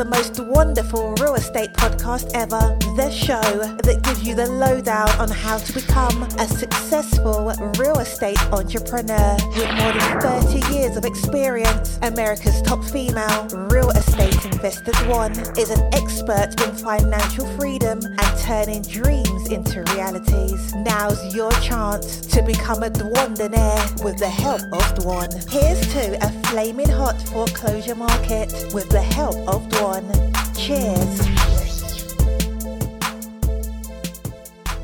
the most wonderful real estate podcast ever. The show that gives you the lowdown on how to become a successful real estate entrepreneur. With more than 30 years of experience, America's top female real estate investors one is an expert in financial freedom and turning dreams into realities. Now's your chance to become a Dwandonaire with the help of Dwan. Here's to a flaming hot foreclosure market with the help of Dwan. Cheers.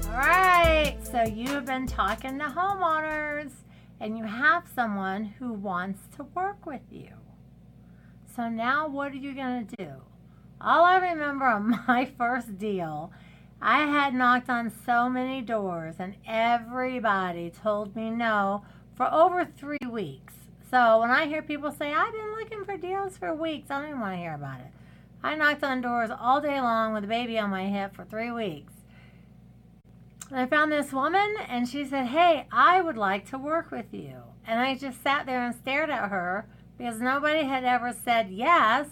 All right, so you've been talking to homeowners and you have someone who wants to work with you. So now what are you going to do? All I remember on my first deal, I had knocked on so many doors and everybody told me no for over three weeks. So when I hear people say, I've been looking for deals for weeks, I don't even want to hear about it. I knocked on doors all day long with a baby on my hip for three weeks. And I found this woman and she said, Hey, I would like to work with you. And I just sat there and stared at her because nobody had ever said yes.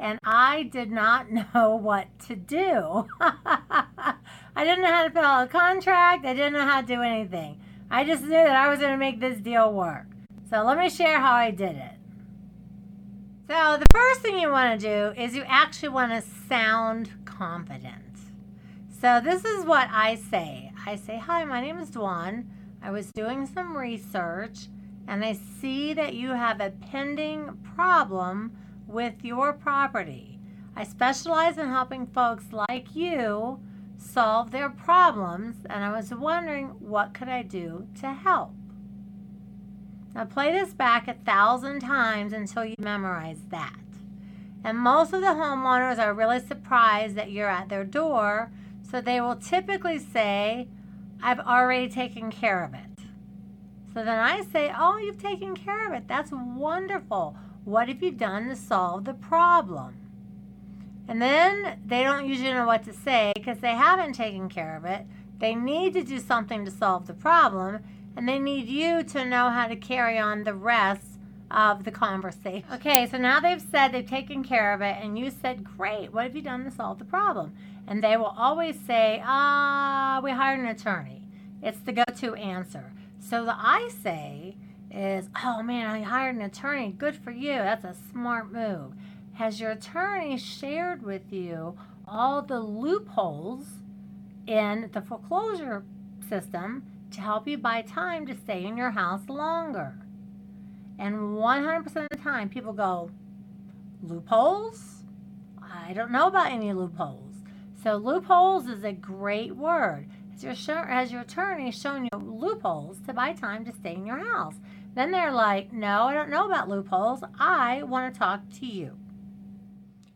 And I did not know what to do. I didn't know how to fill out a contract. I didn't know how to do anything. I just knew that I was going to make this deal work. So let me share how I did it. So the first thing you want to do is you actually want to sound confident. So this is what I say. I say, "Hi, my name is Dwan. I was doing some research and I see that you have a pending problem with your property. I specialize in helping folks like you solve their problems and I was wondering what could I do to help?" Now play this back a thousand times until you memorize that. And most of the homeowners are really surprised that you're at their door, so they will typically say, I've already taken care of it. So then I say, Oh, you've taken care of it. That's wonderful. What have you done to solve the problem? And then they don't usually know what to say because they haven't taken care of it. They need to do something to solve the problem and they need you to know how to carry on the rest of the conversation. Okay, so now they've said they've taken care of it, and you said, Great, what have you done to solve the problem? And they will always say, Ah, we hired an attorney. It's the go to answer. So the I say is, Oh man, I hired an attorney. Good for you. That's a smart move. Has your attorney shared with you all the loopholes in the foreclosure system to help you buy time to stay in your house longer. And 100% of the time, people go, loopholes? I don't know about any loopholes. So, loopholes is a great word. Has your, has your attorney shown you loopholes to buy time to stay in your house? Then they're like, no, I don't know about loopholes. I want to talk to you.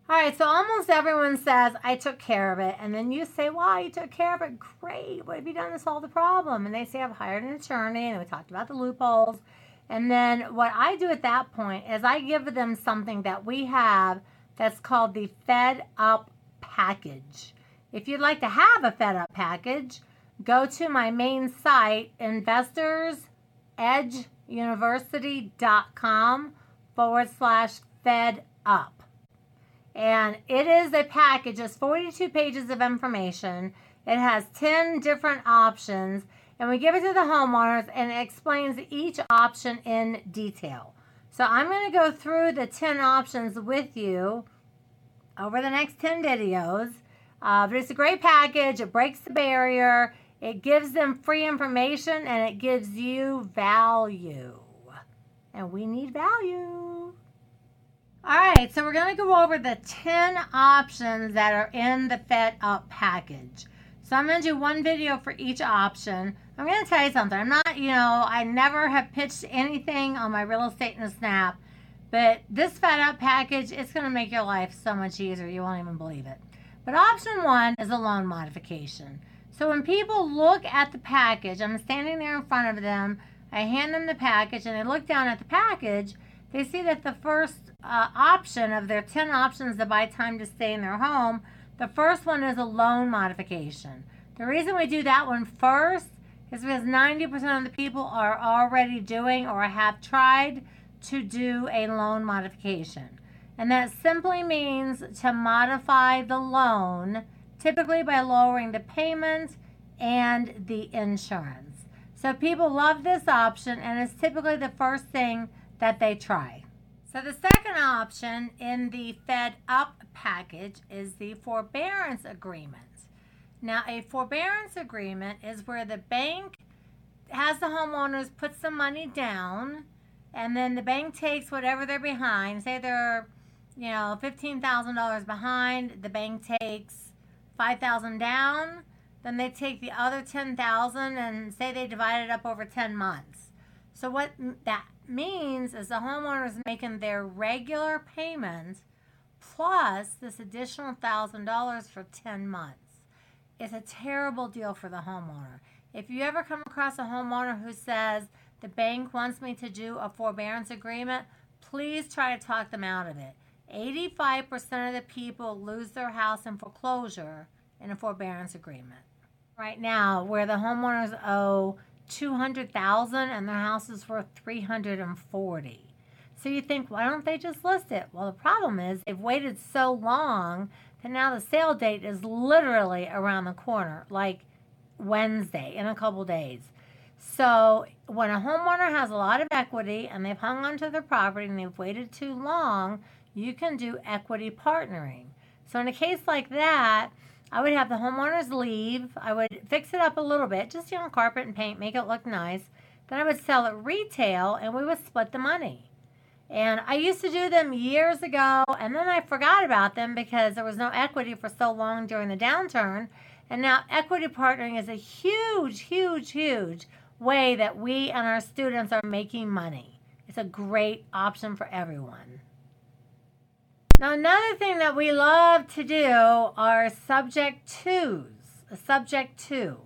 All right, so almost everyone says, I took care of it. And then you say, Wow, you took care of it. Great. What have you done to solve the problem? And they say, I've hired an attorney, and we talked about the loopholes. And then what I do at that point is I give them something that we have that's called the Fed Up Package. If you'd like to have a Fed Up package, go to my main site, investorsedgeuniversity.com forward slash Fed Up. And it is a package, it's 42 pages of information. It has 10 different options, and we give it to the homeowners and it explains each option in detail. So I'm going to go through the 10 options with you over the next 10 videos. Uh, but it's a great package, it breaks the barrier, it gives them free information, and it gives you value. And we need value. All right, so we're going to go over the 10 options that are in the Fed Up package. So I'm going to do one video for each option. I'm going to tell you something. I'm not, you know, I never have pitched anything on my real estate in a snap, but this Fed Up package, it's going to make your life so much easier. You won't even believe it. But option one is a loan modification. So when people look at the package, I'm standing there in front of them, I hand them the package, and they look down at the package, they see that the first uh, option of their 10 options to buy time to stay in their home, the first one is a loan modification. The reason we do that one first is because 90% of the people are already doing or have tried to do a loan modification. And that simply means to modify the loan, typically by lowering the payment and the insurance. So people love this option, and it's typically the first thing that they try. So the second option in the Fed Up package is the forbearance agreement. Now, a forbearance agreement is where the bank has the homeowners put some money down, and then the bank takes whatever they're behind. Say they're, you know, fifteen thousand dollars behind. The bank takes five thousand down. Then they take the other ten thousand and say they divide it up over ten months. So what that means is the homeowner is making their regular payment plus this additional thousand dollars for ten months. It's a terrible deal for the homeowner. If you ever come across a homeowner who says the bank wants me to do a forbearance agreement, please try to talk them out of it. 85% of the people lose their house in foreclosure in a forbearance agreement. Right now, where the homeowners owe 200,000 and their house is worth 340. So you think, why don't they just list it? Well, the problem is they've waited so long that now the sale date is literally around the corner, like Wednesday in a couple days. So when a homeowner has a lot of equity and they've hung onto their property and they've waited too long, you can do equity partnering. So in a case like that, I would have the homeowners leave. I would fix it up a little bit, just you know, carpet and paint, make it look nice. Then I would sell it retail and we would split the money. And I used to do them years ago and then I forgot about them because there was no equity for so long during the downturn. And now equity partnering is a huge, huge, huge way that we and our students are making money. It's a great option for everyone. Now, another thing that we love to do are subject twos, a subject to.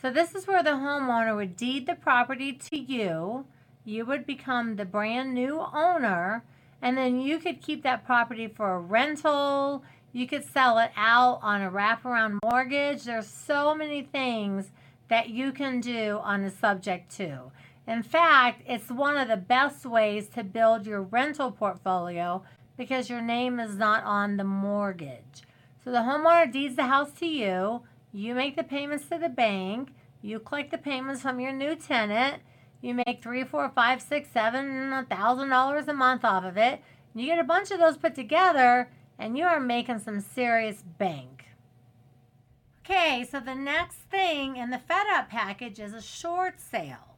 So this is where the homeowner would deed the property to you. You would become the brand new owner, and then you could keep that property for a rental. You could sell it out on a wraparound mortgage. There's so many things that you can do on the subject to. In fact, it's one of the best ways to build your rental portfolio because your name is not on the mortgage. So the homeowner deeds the house to you. You make the payments to the bank. You collect the payments from your new tenant. You make three, four, five, six, seven, a thousand dollars a month off of it. You get a bunch of those put together, and you are making some serious bank. Okay, so the next thing in the Fed Up package is a short sale.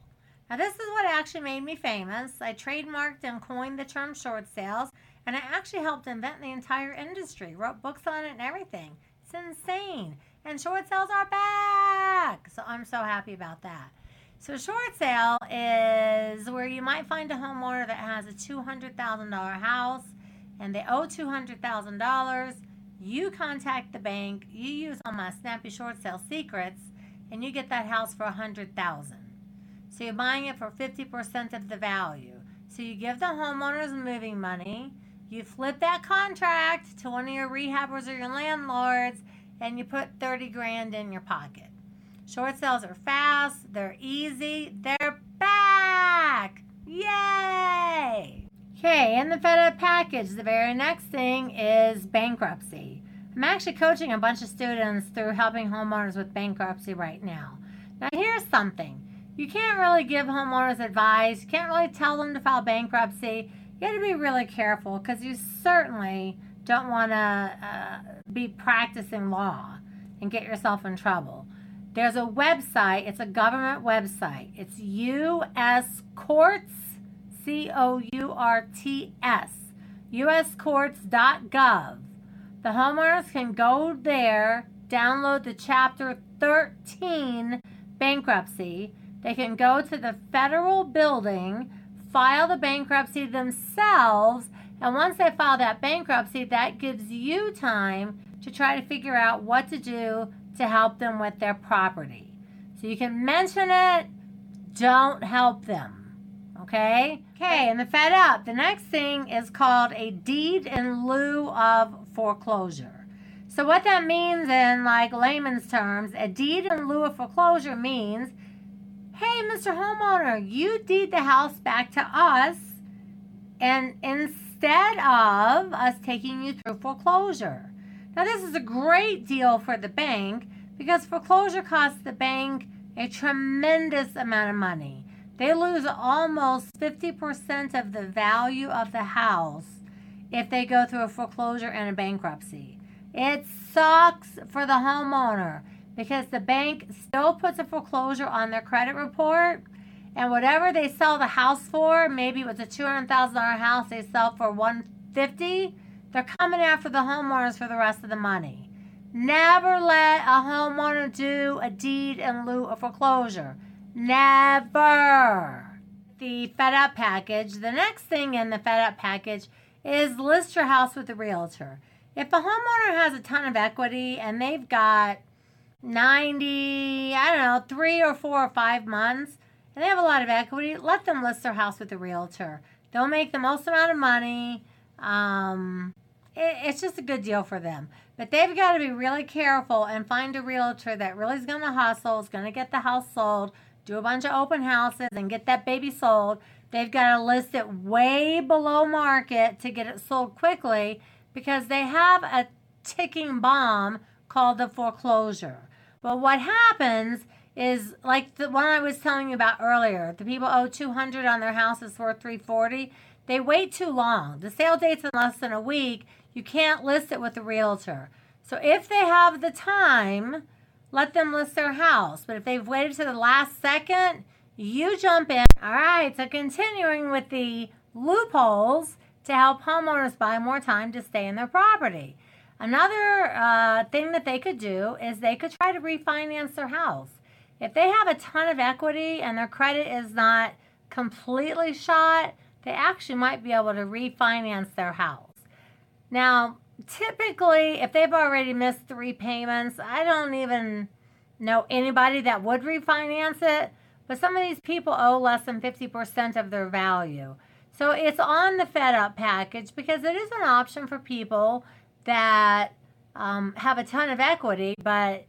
Now, this is what actually made me famous. I trademarked and coined the term short sales, and I actually helped invent the entire industry, wrote books on it and everything. It's insane. And short sales are back. So I'm so happy about that. So, short sale is where you might find a homeowner that has a $200,000 house and they owe $200,000, you contact the bank, you use all my snappy short sale secrets, and you get that house for 100000 So you're buying it for 50% of the value. So you give the homeowners moving money, you flip that contract to one of your rehabbers or your landlords, and you put 30 grand in your pocket. Short sales are fast, they're easy, they're back! Yay! Okay, in the Fed Up package, the very next thing is bankruptcy. I'm actually coaching a bunch of students through helping homeowners with bankruptcy right now. Now, here's something you can't really give homeowners advice, you can't really tell them to file bankruptcy. You have to be really careful because you certainly don't want to uh, be practicing law and get yourself in trouble. There's a website, it's a government website. It's US Courts C O U R T S, uscourts.gov. The homeowners can go there, download the Chapter 13 bankruptcy. They can go to the federal building, file the bankruptcy themselves, and once they file that bankruptcy, that gives you time to try to figure out what to do to help them with their property. So you can mention it, don't help them. Okay? Okay, and the Fed Up. The next thing is called a deed in lieu of foreclosure. So what that means in like layman's terms, a deed in lieu of foreclosure means, hey, Mr. Homeowner, you deed the house back to us, and instead of us taking you through foreclosure. Now, this is a great deal for the bank because foreclosure costs the bank a tremendous amount of money. They lose almost 50% of the value of the house if they go through a foreclosure and a bankruptcy. It sucks for the homeowner because the bank still puts a foreclosure on their credit report and whatever they sell the house for, maybe it was a $200,000 house they sell for 150, they're coming after the homeowners for the rest of the money. Never let a homeowner do a deed in lieu of foreclosure. Never. The Fed Up package, the next thing in the Fed Up package is list your house with a realtor. If a homeowner has a ton of equity and they've got 90, I don't know, three or four or five months, and they have a lot of equity, let them list their house with a realtor. They'll make the most amount of money. Um, it, it's just a good deal for them. But they've got to be really careful and find a realtor that really is going to hustle, is going to get the house sold, do a bunch of open houses, and get that baby sold. They've got to list it way below market to get it sold quickly because they have a ticking bomb called the foreclosure. But what happens is like the one I was telling you about earlier. The people owe 200 on their house houses for 340. They wait too long. The sale date's in less than a week. You can't list it with a realtor. So if they have the time, let them list their house. But if they've waited to the last second, you jump in. All right, so continuing with the loopholes to help homeowners buy more time to stay in their property. Another uh, thing that they could do is they could try to refinance their house. If they have a ton of equity and their credit is not completely shot, they actually might be able to refinance their house. Now, typically, if they've already missed three payments, I don't even know anybody that would refinance it, but some of these people owe less than 50% of their value. So it's on the Fed Up package because it is an option for people that um, have a ton of equity, but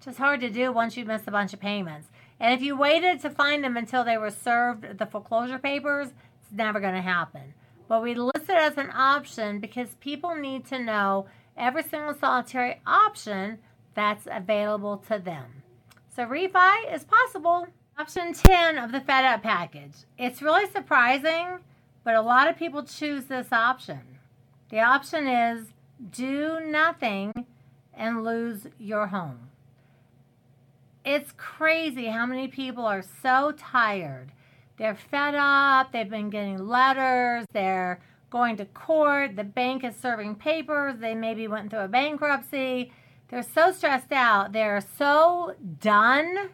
just hard to do once you miss a bunch of payments. And if you waited to find them until they were served the foreclosure papers, it's never going to happen. But we list it as an option because people need to know every single solitary option that's available to them. So refi is possible. Option 10 of the Fed Up package. It's really surprising, but a lot of people choose this option. The option is do nothing and lose your home. It's crazy how many people are so tired. They're fed up, they've been getting letters, they're going to court, the bank is serving papers, they maybe went through a bankruptcy. They're so stressed out, they're so done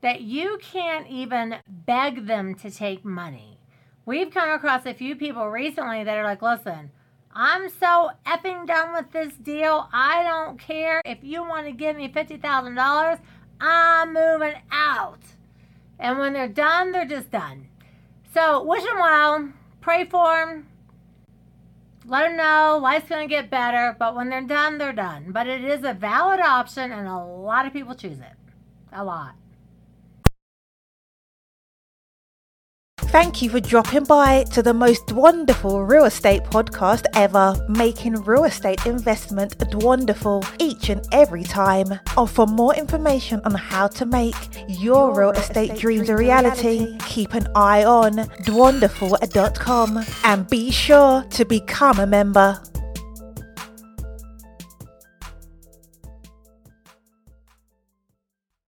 that you can't even beg them to take money. We've come across a few people recently that are like, listen, I'm so effing done with this deal. I don't care if you want to give me $50,000. I'm moving out. And when they're done, they're just done. So wish them well. Pray for them. Let them know life's going to get better. But when they're done, they're done. But it is a valid option, and a lot of people choose it. A lot. Thank you for dropping by to the most wonderful real estate podcast ever, making real estate investment wonderful each and every time. And for more information on how to make your, real, estate, dreams a reality, keep an eye on Dwanderful.com and be sure to become a member.